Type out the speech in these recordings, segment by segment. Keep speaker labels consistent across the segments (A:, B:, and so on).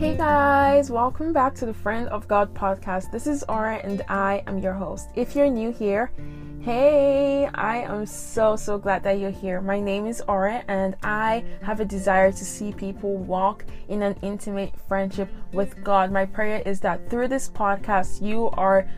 A: Hey guys, welcome back to the Friend of God podcast. This is Aura and I am your host. If you're new here, hey, I am so so glad that you're here. My name is Aura and I have a desire to see people walk in an intimate friendship with God. My prayer is that through this podcast, you are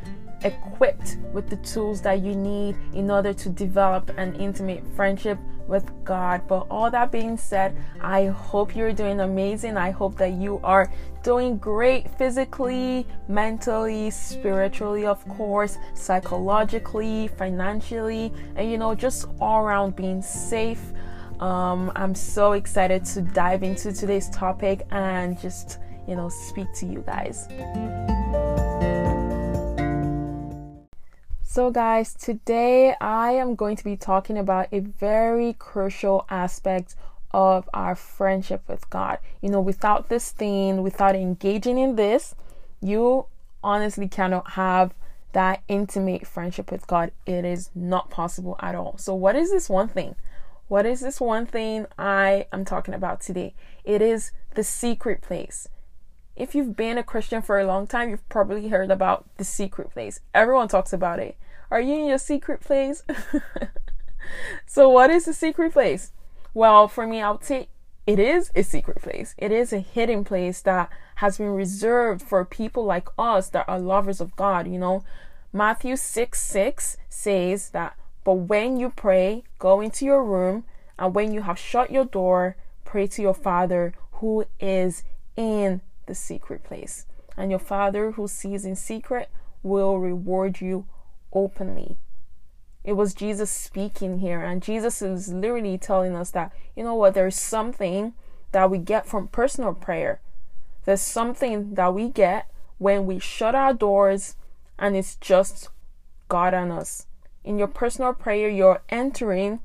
A: equipped with the tools that you need in order to develop an intimate friendship with God. But all that being said, I hope you're doing amazing. I hope that you are doing great physically, mentally, spiritually, of course, psychologically, financially, and you know, just all around being safe. Um, I'm so excited to dive into today's topic and just, you know, speak to you guys. So, guys, today I am going to be talking about a very crucial aspect of our friendship with God. You know, without this thing, without engaging in this, you honestly cannot have that intimate friendship with God. It is not possible at all. So, what is this one thing? What is this one thing I am talking about today? It is the secret place. If you've been a Christian for a long time, you've probably heard about the secret place. Everyone talks about it. Are you in your secret place? so, what is the secret place? Well, for me, I'll say it is a secret place. It is a hidden place that has been reserved for people like us that are lovers of God. You know, Matthew 6 6 says that, but when you pray, go into your room, and when you have shut your door, pray to your Father who is in the secret place. And your Father who sees in secret will reward you openly. It was Jesus speaking here, and Jesus is literally telling us that, you know what, there's something that we get from personal prayer. There's something that we get when we shut our doors and it's just God and us. In your personal prayer, you're entering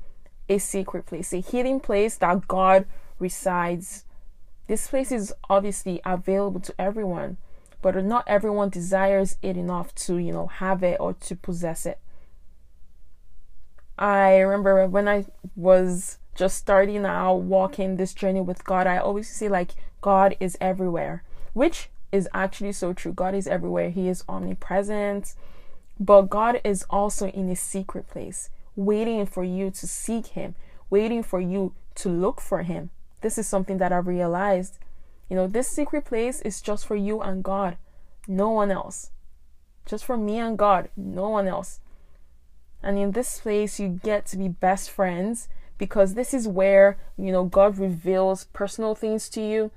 A: a secret place, a hidden place that God resides. This place is obviously available to everyone, but not everyone desires it enough to, you know, have it or to possess it. I remember when I was just starting out walking this journey with God, I always say like God is everywhere, which is actually so true. God is everywhere. He is omnipresent, but God is also in a secret place, waiting for you to seek him, waiting for you to look for him. This is something that I've realized. You know, this secret place is just for you and God, no one else. Just for me and God, no one else. And in this place, you get to be best friends because this is where, you know, God reveals personal things to you.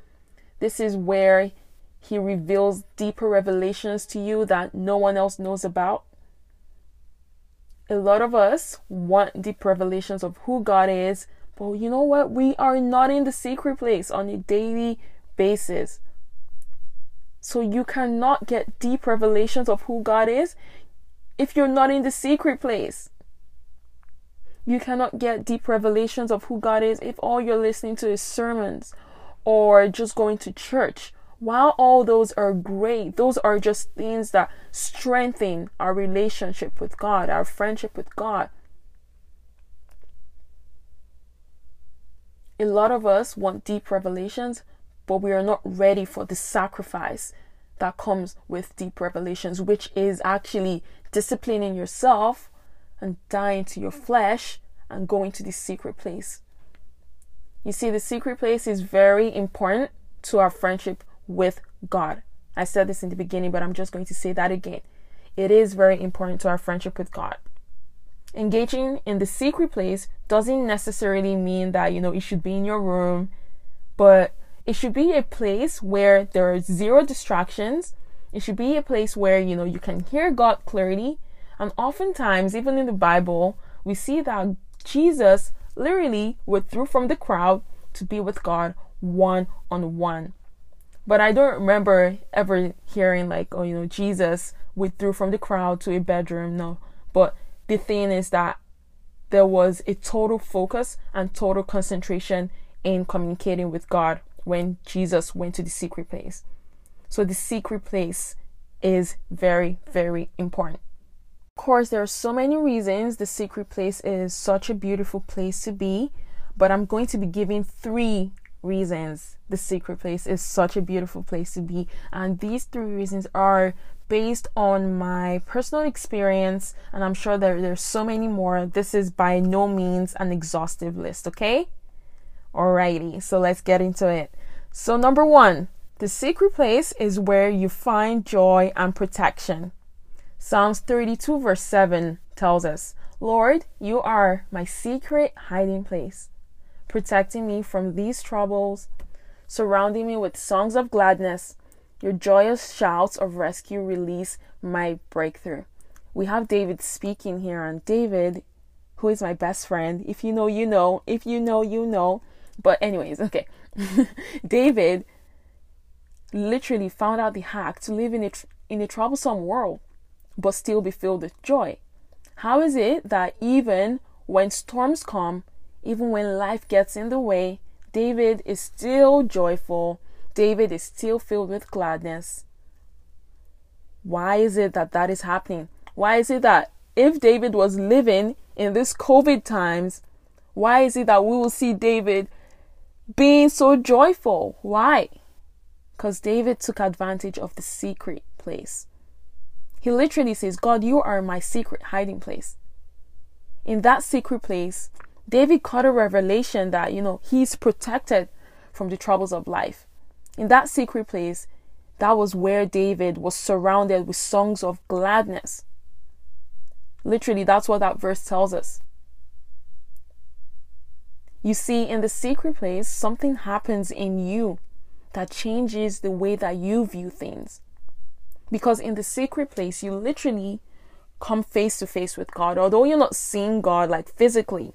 A: This is where He reveals deeper revelations to you that no one else knows about. A lot of us want deep revelations of who God is, but you know what? We are not in the secret place on a daily So you cannot get deep revelations of who God is if you're not in the secret place. You cannot get deep revelations of who God is if all you're listening to is sermons or just going to church. While all those are great, those are just things that strengthen our relationship with God, our friendship with God. A lot of us want deep revelations, but we are not ready for the sacrifice that comes with deep revelations, which is actually disciplining yourself and dying to your flesh and going to the secret place. You see, the secret place is very important to our friendship with God. I said this in the beginning, but I'm just going to say that again. It is very important to our friendship with God. Engaging in the secret place doesn't necessarily mean that, you know, it should be in your room, but it should be a place where there are zero distractions. It should be a place where, you know, you can hear God clearly. And oftentimes, even in the Bible, we see that Jesus literally withdrew from the crowd to be with God one on one. But I don't remember ever hearing, like, oh, you know, Jesus withdrew from the crowd to a bedroom. No. But the thing is that there was a total focus and total concentration in communicating with God when Jesus went to the secret place. So the secret place is very, very important. Of course, there are so many reasons the secret place is such a beautiful place to be, but I'm going to be giving three reasons the secret place is such a beautiful place to be. And these three reasons are based on my personal experience, and I'm sure there, there's so many more. This is by no means an exhaustive list, okay? Alrighty, so let's get into it. So, number one, the secret place is where you find joy and protection. Psalms 32, verse 7 tells us, Lord, you are my secret hiding place, protecting me from these troubles, surrounding me with songs of gladness. Your joyous shouts of rescue release my breakthrough. We have David speaking here, and David, who is my best friend, if you know, you know, if you know, you know. But, anyways, okay. David literally found out the hack to live in a, in a troublesome world, but still be filled with joy. How is it that even when storms come, even when life gets in the way, David is still joyful? David is still filled with gladness. Why is it that that is happening? Why is it that if David was living in this COVID times, why is it that we will see David being so joyful? Why? Because David took advantage of the secret place. He literally says, God, you are my secret hiding place. In that secret place, David caught a revelation that, you know, he's protected from the troubles of life. In that secret place, that was where David was surrounded with songs of gladness. Literally, that's what that verse tells us. You see, in the secret place, something happens in you that changes the way that you view things. Because in the secret place, you literally come face to face with God. Although you're not seeing God like physically,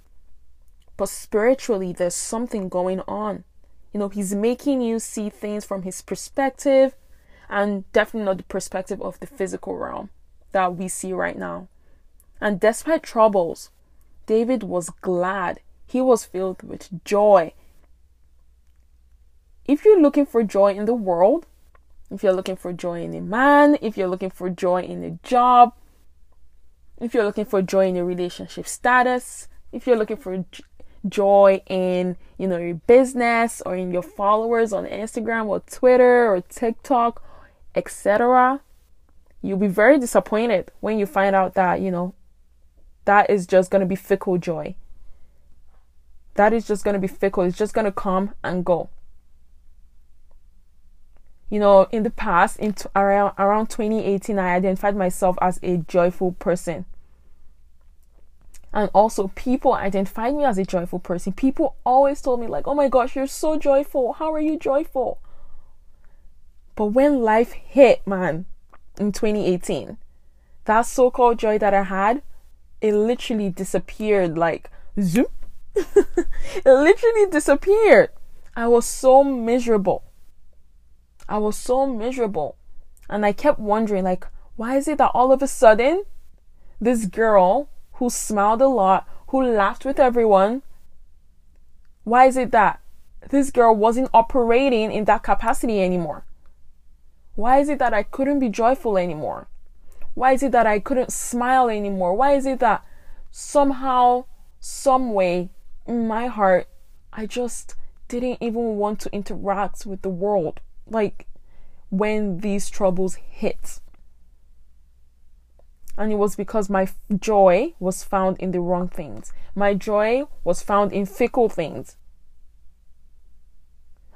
A: but spiritually, there's something going on. You know, He's making you see things from His perspective and definitely not the perspective of the physical realm that we see right now. And despite troubles, David was glad. He was filled with joy. If you're looking for joy in the world, if you're looking for joy in a man, if you're looking for joy in a job, if you're looking for joy in a relationship status, if you're looking for joy in, you know, your business or in your followers on Instagram or Twitter or TikTok, etc., you'll be very disappointed when you find out that, you know, that is just going to be fickle joy. That is just going to be fickle. It's just going to come and go you know, in the past, in t- around around 2018, I identified myself as a joyful person. And also, people identified me as a joyful person. People always told me, like, oh my gosh, you're so joyful. How are you joyful? But when life hit, man, in 2018, that so called joy that I had, it literally disappeared like zoom. it literally disappeared. I was so miserable. I was so miserable. And I kept wondering, like, why is it that all of a sudden, this girl who smiled a lot, who laughed with everyone, why is it that this girl wasn't operating in that capacity anymore? Why is it that I couldn't be joyful anymore? Why is it that I couldn't smile anymore? Why is it that somehow, some way, in my heart, I just didn't even want to interact with the world? like when these troubles hit. And it was because my joy was found in the wrong things. My joy was found in fickle things.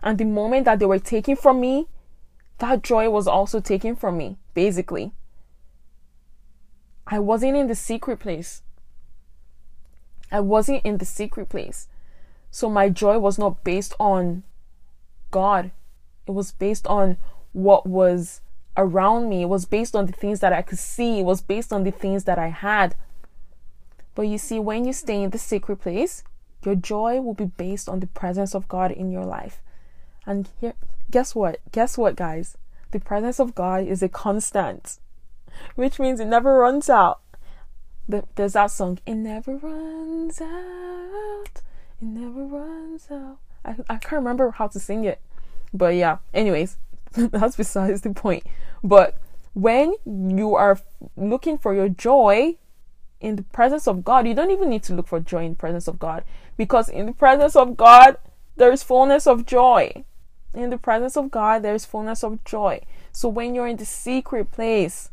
A: And the moment that they were taken from me, that joy was also taken from me, basically. I wasn't in the secret place. I wasn't in the secret place. So my joy was not based on God. It was based on what was around me. It was based on the things that I could see. It was based on the things that I had. But you see, when you stay in the secret place, your joy will be based on the presence of God in your life. And here, guess what? Guess what, guys? The presence of God is a constant, which means it never runs out. There's that song, It Never Runs Out. It Never Runs Out. I, I can't remember how to sing it. But yeah, anyways, that's besides the point. But when you are looking for your joy in the presence of God, you don't even need to look for joy in the presence of God because in the presence of God, there's fullness of joy. In the presence of God, there's fullness of joy. So when you're in the secret place,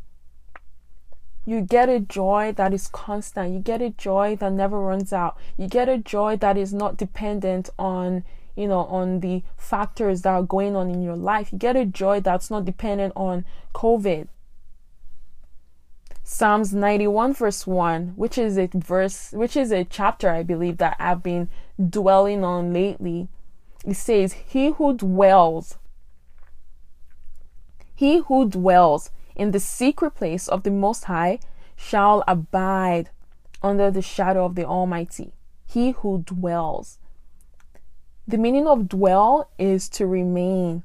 A: you get a joy that is constant. You get a joy that never runs out. You get a joy that is not dependent on, you know, on the factors that are going on in your life. You get a joy that's not dependent on COVID. Psalms 91 verse 1, which is a verse, which is a chapter I believe that I've been dwelling on lately. It says, He who dwells, he who dwells in the secret place of the Most High shall abide under the shadow of the Almighty. He who dwells. The meaning of dwell is to remain.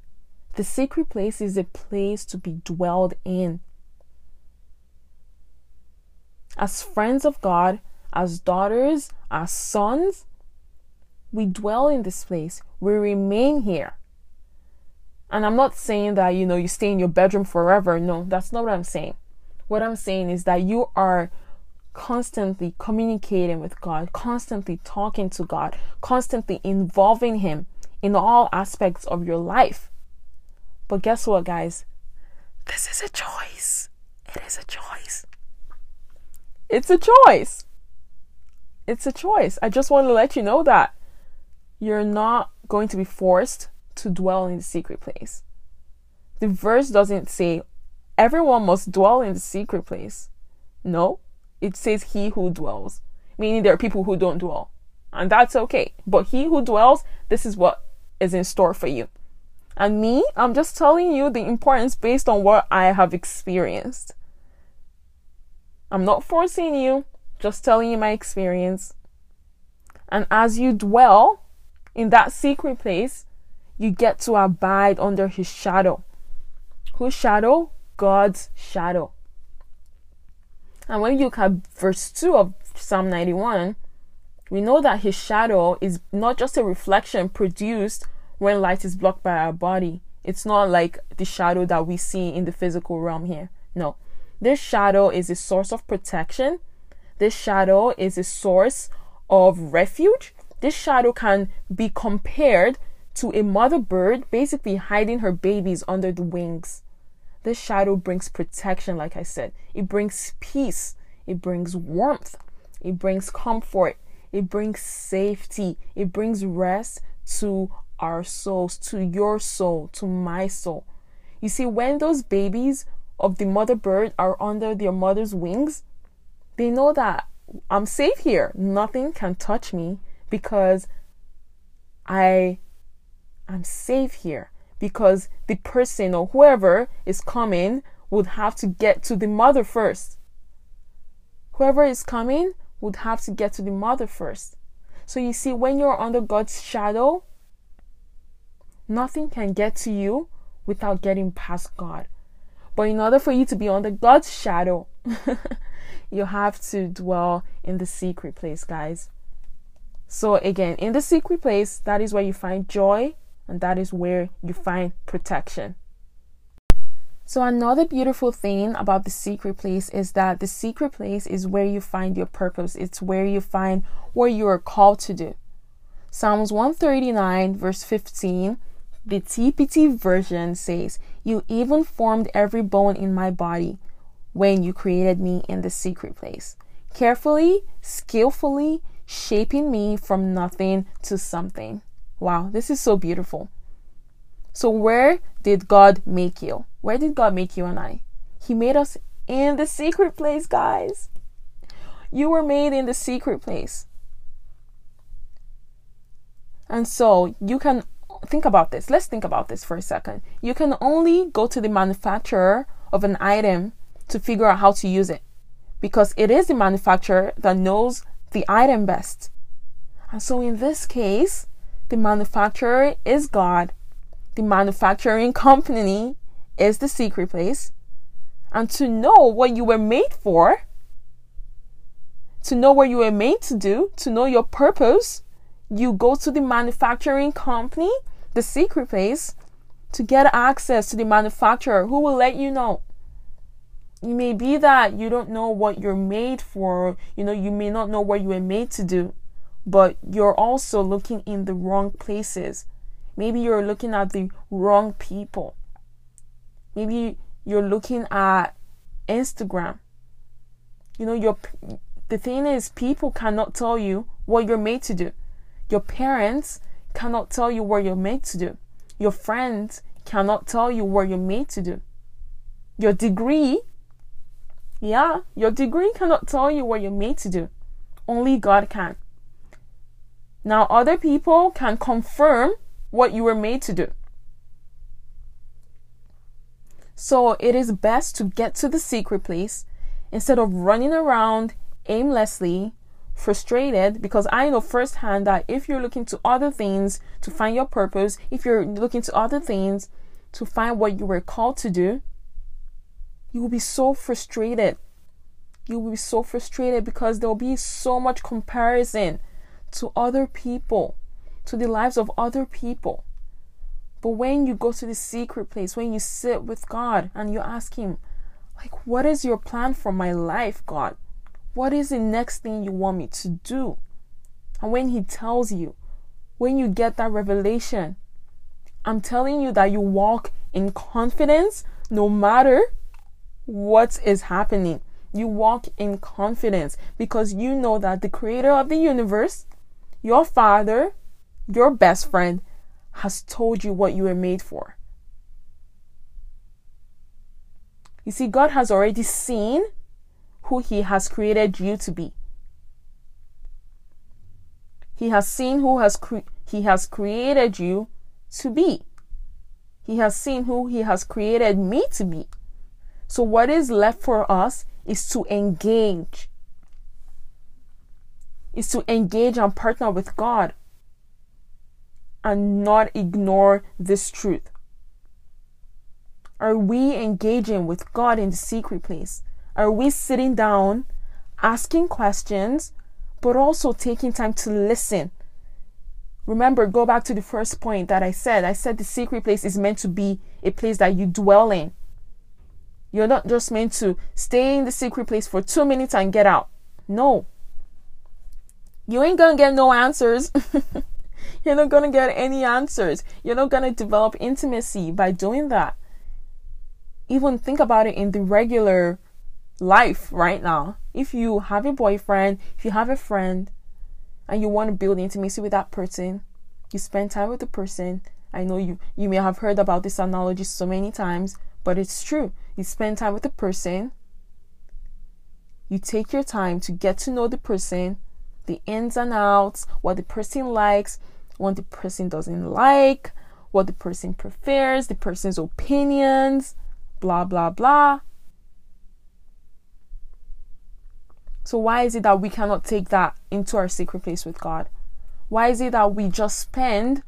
A: The secret place is a place to be dwelled in. As friends of God, as daughters, as sons, we dwell in this place. We remain here. And I'm not saying that, you know, you stay in your bedroom forever. No, that's not what I'm saying. What I'm saying is that you are constantly communicating with God, constantly talking to God, constantly involving Him in all aspects of your life. But guess what, guys? This is a choice. It is a choice. It's a choice. It's a choice. I just want to let you know that you're not going to be forced to dwell in the secret place. The verse doesn't say everyone must dwell in the secret place. No, it says he who dwells, meaning there are people who don't dwell. And that's okay. But he who dwells, this is what is in store for you. And me, I'm just telling you the importance based on what I have experienced. I'm not forcing you, just telling you my experience. And as you dwell in that secret place, you get to abide under his shadow. Whose shadow? God's shadow. And when you look at verse 2 of Psalm 91, we know that his shadow is not just a reflection produced when light is blocked by our body. It's not like the shadow that we see in the physical realm here. No. This shadow is a source of protection. This shadow is a source of refuge. This shadow can be compared to a mother bird basically hiding her babies under the wings. This shadow brings protection, like I said. It brings peace. It brings warmth. It brings comfort. It brings safety. It brings rest to our souls, to your soul, to my soul. You see, when those babies of the mother bird are under their mother's wings, they know that I'm safe here. Nothing can touch me because I I'm safe here because the person or whoever is coming would have to get to the mother first. Whoever is coming would have to get to the mother first. So you see, when you're under God's shadow, nothing can get to you without getting past God. But in order for you to be under God's shadow, you have to dwell in the secret place, guys. So, again, in the secret place, that is where you find joy, and that is where you find protection. So, another beautiful thing about the secret place is that the secret place is where you find your purpose, it's where you find what you are called to do. Psalms 139, verse 15, the TPT version says, You even formed every bone in my body when you created me in the secret place, carefully, skillfully shaping me from nothing to something. Wow, this is so beautiful. So, where did God make you? Where did God make you and I? He made us in the secret place, guys. You were made in the secret place. And so, you can think about this. Let's think about this for a second. You can only go to the manufacturer of an item to figure out how to use it because it is the manufacturer that knows the item best. And so, in this case, the manufacturer is God. The manufacturing company is the secret place. And to know what you were made for, to know what you were made to do, to know your purpose, you go to the manufacturing company, the secret place, to get access to the manufacturer who will let you know. It may be that you don't know what you're made for, you know, you may not know what you were made to do, but you're also looking in the wrong places. Maybe you're looking at the wrong people. Maybe you're looking at Instagram. You know, your the thing is people cannot tell you what you're made to do. Your parents cannot tell you what you're made to do. Your friends cannot tell you what you're made to do. Your degree, yeah, your degree cannot tell you what you're made to do. Only God can. Now, other people can confirm what you were made to do. So, it is best to get to the secret place instead of running around aimlessly, frustrated, because I know firsthand that if you're looking to other things to find your purpose, if you're looking to other things to find what you were called to do, you will be so frustrated. You will be so frustrated because there will be so much comparison to other people, to the lives of other people. But when you go to the secret place, when you sit with God and you ask Him, like, what is your plan for my life, God? What is the next thing you want me to do? And when He tells you, when you get that revelation, I'm telling you that you walk in confidence no matter what is happening. You walk in confidence because you know that the creator of the universe, your father, your best friend, has told you what you were made for. You see, God has already seen who He has created you to be. He has seen who has cre- He has created you to be. He has seen who He has created me to be. So, what is left for us is to engage, is to engage and partner with God and not ignore this truth. Are we engaging with God in the secret place? Are we sitting down, asking questions, but also taking time to listen? Remember, go back to the first point that I said. I said the secret place is meant to be a place that you dwell in. You're not just meant to stay in the secret place for two minutes and get out. No. You ain't gonna get no answers. You're not gonna get any answers. You're not gonna develop intimacy by doing that. Even think about it in the regular life right now. If you have a boyfriend, if you have a friend, and you want to build intimacy with that person, you spend time with the person. I know you you may have heard about this analogy so many times, but it's true. You spend time with the person. You take your time to get to know the person, the ins and outs, what the person likes, what the person doesn't like, what the person prefers, the person's opinions, blah blah blah. So, why is it that we cannot take that into our secret place with God? Why is it that we just spend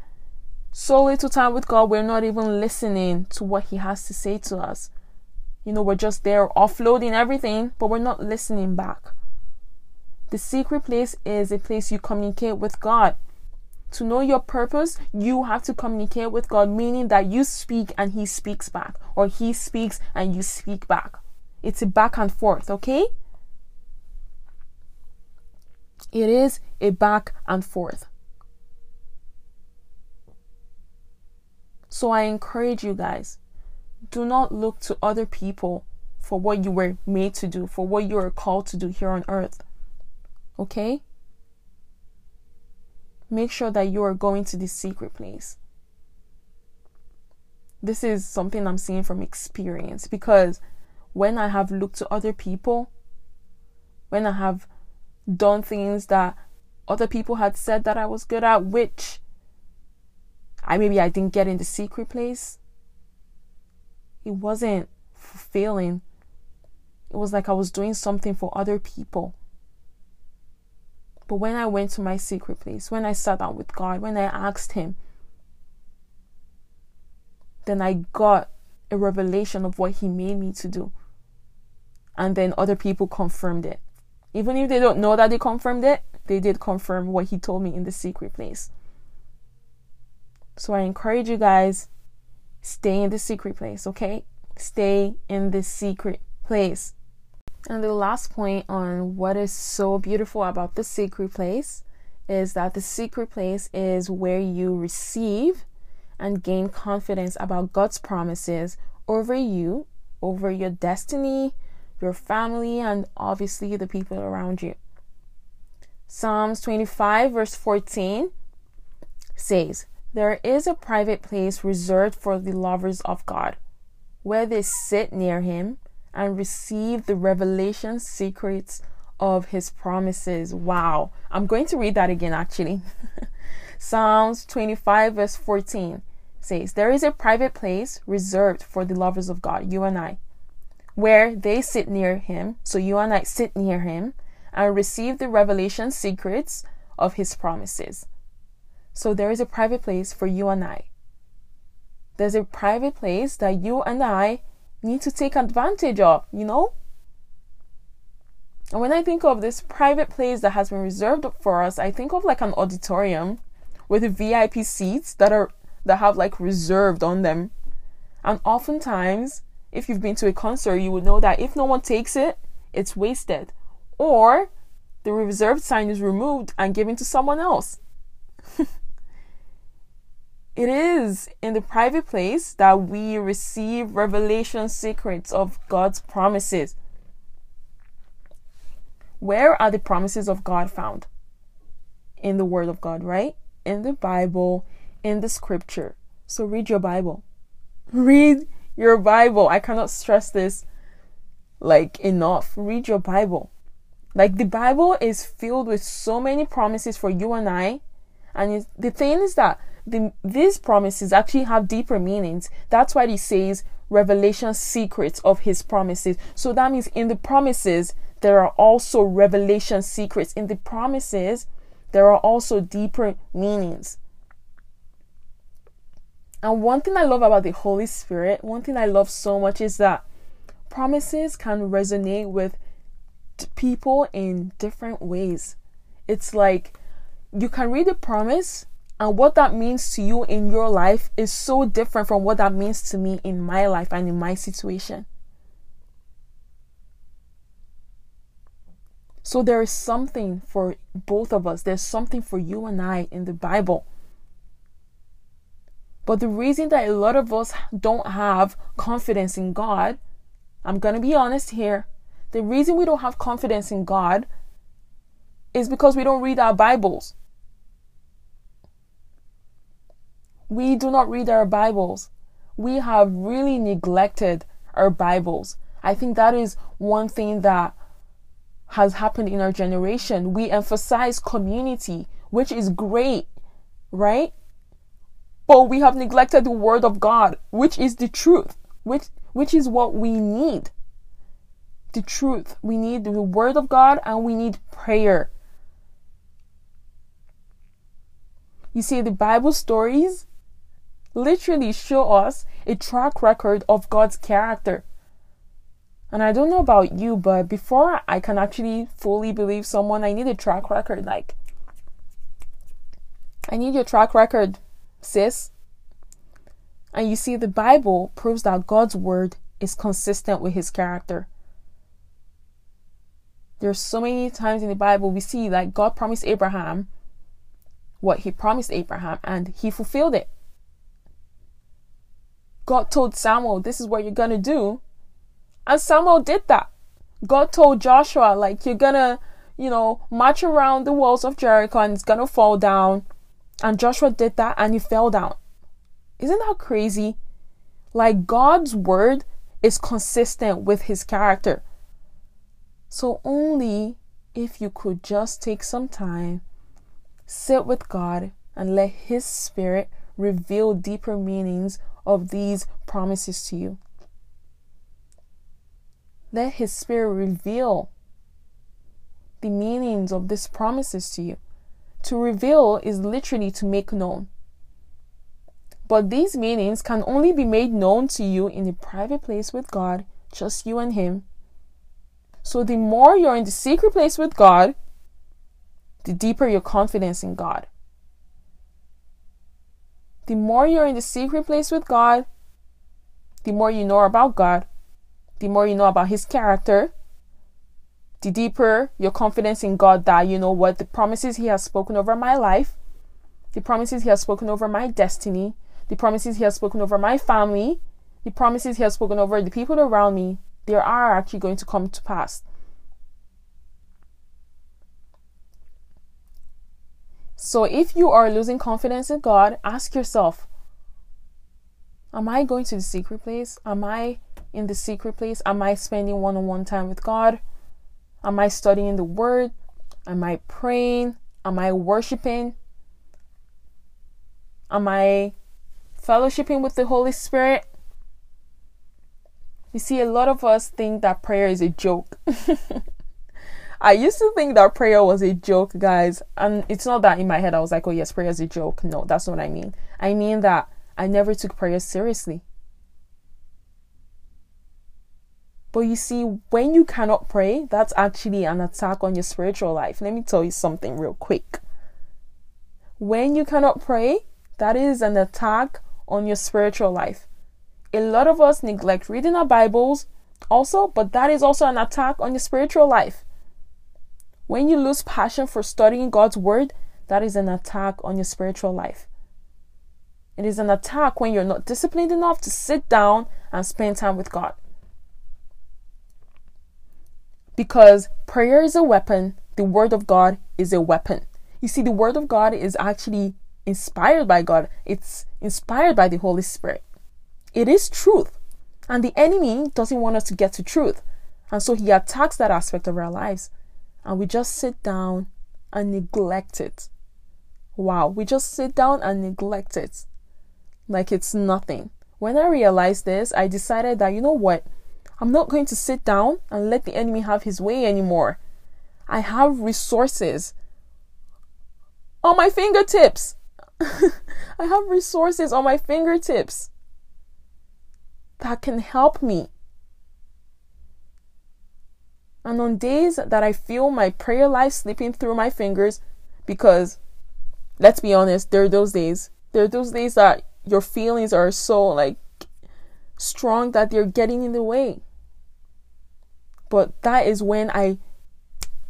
A: so little time with God, we're not even listening to what He has to say to us? You know, we're just there offloading everything, but we're not listening back. The secret place is a place you communicate with God. To know your purpose, you have to communicate with God, meaning that you speak and He speaks back, or He speaks and you speak back. It's a back and forth, okay? It is a back and forth. So I encourage you guys do not look to other people for what you were made to do, for what you are called to do here on earth. Okay? Make sure that you are going to the secret place. This is something I'm seeing from experience because when I have looked to other people, when I have done things that other people had said that I was good at, which I maybe I didn't get in the secret place. It wasn't fulfilling. It was like I was doing something for other people. But when I went to my secret place, when I sat down with God, when I asked Him, then I got a revelation of what He made me to do. And then other people confirmed it. Even if they don't know that they confirmed it, they did confirm what he told me in the secret place. So I encourage you guys stay in the secret place, okay? Stay in the secret place. And the last point on what is so beautiful about the secret place is that the secret place is where you receive and gain confidence about God's promises over you, over your destiny, your family, and obviously the people around you. Psalms 25, verse 14 says, There is a private place reserved for the lovers of God, where they sit near Him and receive the revelation secrets of His promises. Wow. I'm going to read that again actually. Psalms 25, verse 14 says, There is a private place reserved for the lovers of God, you and I, where they sit near Him. So you and I sit near Him and receive the revelation secrets of His promises. So there is a private place for you and I. There's a private place that you and I need to take advantage of, you know? And when I think of this private place that has been reserved for us, I think of like an auditorium with VIP seats that are that have like reserved on them. And oftentimes, if you've been to a concert, you would know that if no one takes it, it's wasted. Or the reserved sign is removed and given to someone else. It is in the private place that we receive revelation secrets of God's promises. Where are the promises of God found? In the Word of God, right? In the Bible, in the scripture. So read your Bible. Read your Bible. I cannot stress this like enough. Read your Bible. Like the Bible is filled with so many promises for you and I. And the thing is that the, these promises actually have deeper meanings. That's why he says revelation secrets of his promises. So that means in the promises, there are also revelation secrets. In the promises, there are also deeper meanings. And one thing I love about the Holy Spirit, one thing I love so much is that promises can resonate with people in different ways. It's like you can read a promise, and what that means to you in your life is so different from what that means to me in my life and in my situation. So there is something for both of us. There's something for you and I in the Bible. But the reason that a lot of us don't have confidence in God, I'm going to be honest here. The reason we don't have confidence in God is because we don't read our Bibles. We do not read our Bibles. We have really neglected our Bibles. I think that is one thing that has happened in our generation. We emphasize community, which is great, right? But we have neglected the word of God, which is the truth, which which is what we need. The truth. We need the word of God and we need prayer. You see, the Bible stories literally show us a track record of God's character. And I don't know about you, but before I can actually fully believe someone, I need a track record. Like, I need your track record sis. And you see, the Bible proves that God's word is consistent with his character. There's so many times in the Bible we see like God promised Abraham what he promised Abraham and he fulfilled it. God told Samuel, This is what you're gonna do. And Samuel did that. God told Joshua, like, you're gonna, you know, march around the walls of Jericho and it's gonna fall down. And Joshua did that and he fell down. Isn't that crazy? Like God's word is consistent with his character. So only if you could just take some time, sit with God, and let his spirit reveal deeper meanings of these promises to you. Let his spirit reveal the meanings of these promises to you. To reveal is literally to make known. But these meanings can only be made known to you in a private place with God, just you and Him. So the more you're in the secret place with God, the deeper your confidence in God. The more you're in the secret place with God, the more you know about God, the more you know about His character, the deeper your confidence in God that you know what the promises He has spoken over my life, the promises He has spoken over my destiny, the promises He has spoken over my family, the promises He has spoken over the people around me, they are actually going to come to pass. So if you are losing confidence in God, ask yourself Am I going to the secret place? Am I in the secret place? Am I spending one on one time with God? Am I studying the Word? Am I praying? Am I worshiping? Am I fellowshipping with the Holy Spirit? You see, a lot of us think that prayer is a joke. I used to think that prayer was a joke, guys. And it's not that in my head I was like, oh, yes, prayer is a joke. No, that's not what I mean. I mean that I never took prayer seriously. But you see, when you cannot pray, that's actually an attack on your spiritual life. Let me tell you something real quick. When you cannot pray, that is an attack on your spiritual life. A lot of us neglect reading our Bibles also, but that is also an attack on your spiritual life. When you lose passion for studying God's Word, that is an attack on your spiritual life. It is an attack when you're not disciplined enough to sit down and spend time with God. Because prayer is a weapon, the Word of God is a weapon. You see, the Word of God is actually inspired by God, it's inspired by the Holy Spirit. It is truth. And the enemy doesn't want us to get to truth. And so he attacks that aspect of our lives. And we just sit down and neglect it. Wow, we just sit down and neglect it like it's nothing. When I realized this, I decided that, you know what? I'm not going to sit down and let the enemy have his way anymore. I have resources on my fingertips. I have resources on my fingertips that can help me. And on days that I feel my prayer life slipping through my fingers, because let's be honest, there are those days. There are those days that your feelings are so like strong that they're getting in the way. But that is when I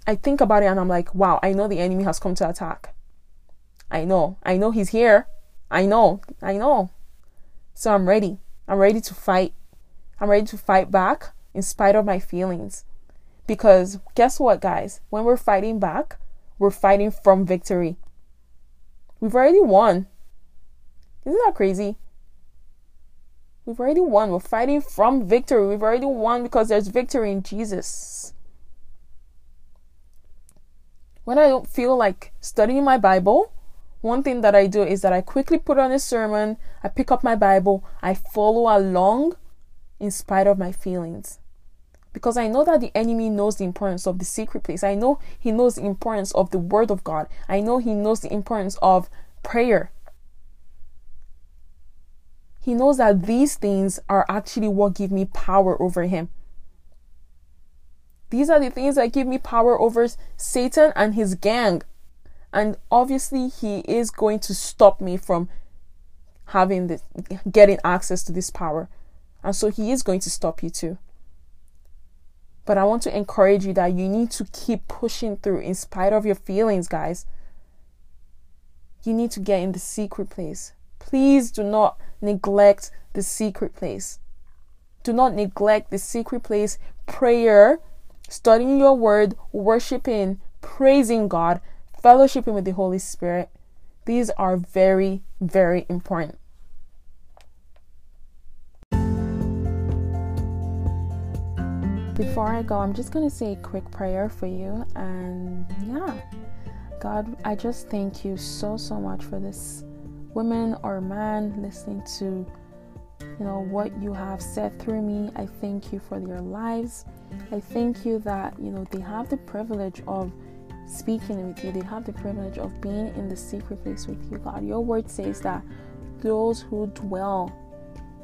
A: I think about it and I'm like, wow, I know the enemy has come to attack. I know. I know he's here. I know. I know. So I'm ready. I'm ready to fight. I'm ready to fight back in spite of my feelings. Because guess what, guys? When we're fighting back, we're fighting from victory. We've already won. Isn't that crazy? We've already won. We're fighting from victory. We've already won because there's victory in Jesus. When I don't feel like studying my Bible, one thing that I do is that I quickly put on a sermon, I pick up my Bible, I follow along in spite of my feelings. Because I know that the enemy knows the importance of the secret place. I know he knows the importance of the Word of God. I know he knows the importance of prayer. He knows that these things are actually what give me power over him. These are the things that give me power over Satan and his gang. And obviously, he is going to stop me from having this, getting access to this power. And so he is going to stop you too. But I want to encourage you that you need to keep pushing through in spite of your feelings, guys. You need to get in the secret place. Please do not neglect the secret place. Do not neglect the secret place. Prayer, studying your word, worshiping, praising God, fellowshipping with the Holy Spirit. These are very, very important. Before I go, I'm just going to say a quick prayer for you. And yeah, God, I just thank you so, so much for this woman or man listening to you know what you have said through me. I thank you for their lives. I thank you that you know they have the privilege of speaking with you. They have the privilege of being in the secret place with you god. Your word says that those who dwell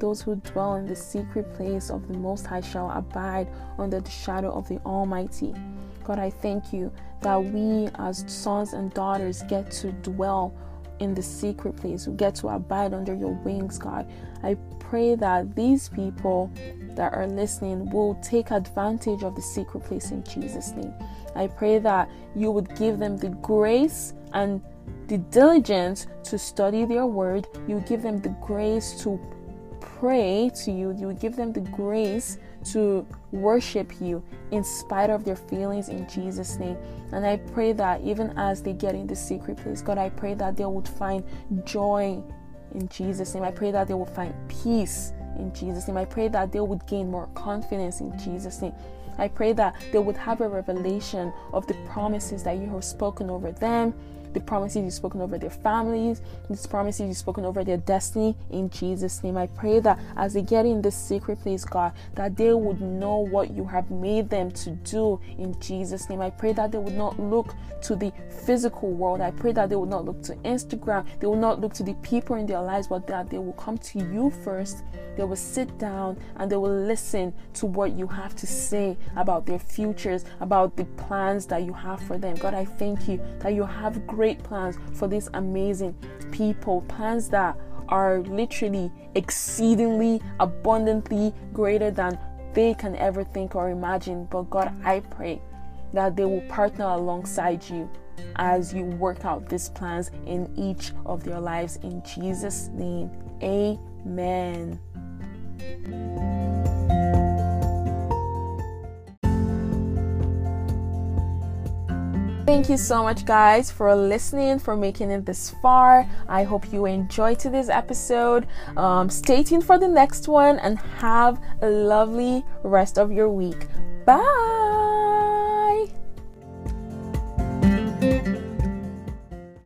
A: those who dwell in the secret place of the most high shall abide under the shadow of the almighty god i thank you that we as sons and daughters get to dwell in the secret place, who get to abide under your wings, God. I pray that these people that are listening will take advantage of the secret place in Jesus' name. I pray that you would give them the grace and the diligence to study their word. You give them the grace to pray to you. You give them the grace to worship you in spite of their feelings in Jesus' name. And I pray that even as they get in the secret place, God, I pray that they would find joy in Jesus' name. I pray that they will find peace in Jesus' name. I pray that they would gain more confidence in Jesus' name. I pray that they would have a revelation of the promises that you have spoken over them the promises you've spoken over their families, these promises you've spoken over their destiny. In Jesus' name, I pray that as they get in this secret place, God, that they would know what you have made them to do. In Jesus' name, I pray that they would not look to the physical world. I pray that they would not look to Instagram. They will not look to the people in their lives, but that they will come to you first. They will sit down and they will listen to what you have to say about their futures, about the plans that you have for them. God, I thank you that you have great great plans for these amazing people, plans that are literally exceedingly abundantly greater than they can ever think or imagine. But God, I pray that they will partner alongside you as you work out these plans in each of their lives. In Jesus' name, amen. Thank you so much, guys, for listening, for making it this far. I hope you enjoyed today's episode. Um, stay tuned for the next one and have a lovely rest of your week. Bye.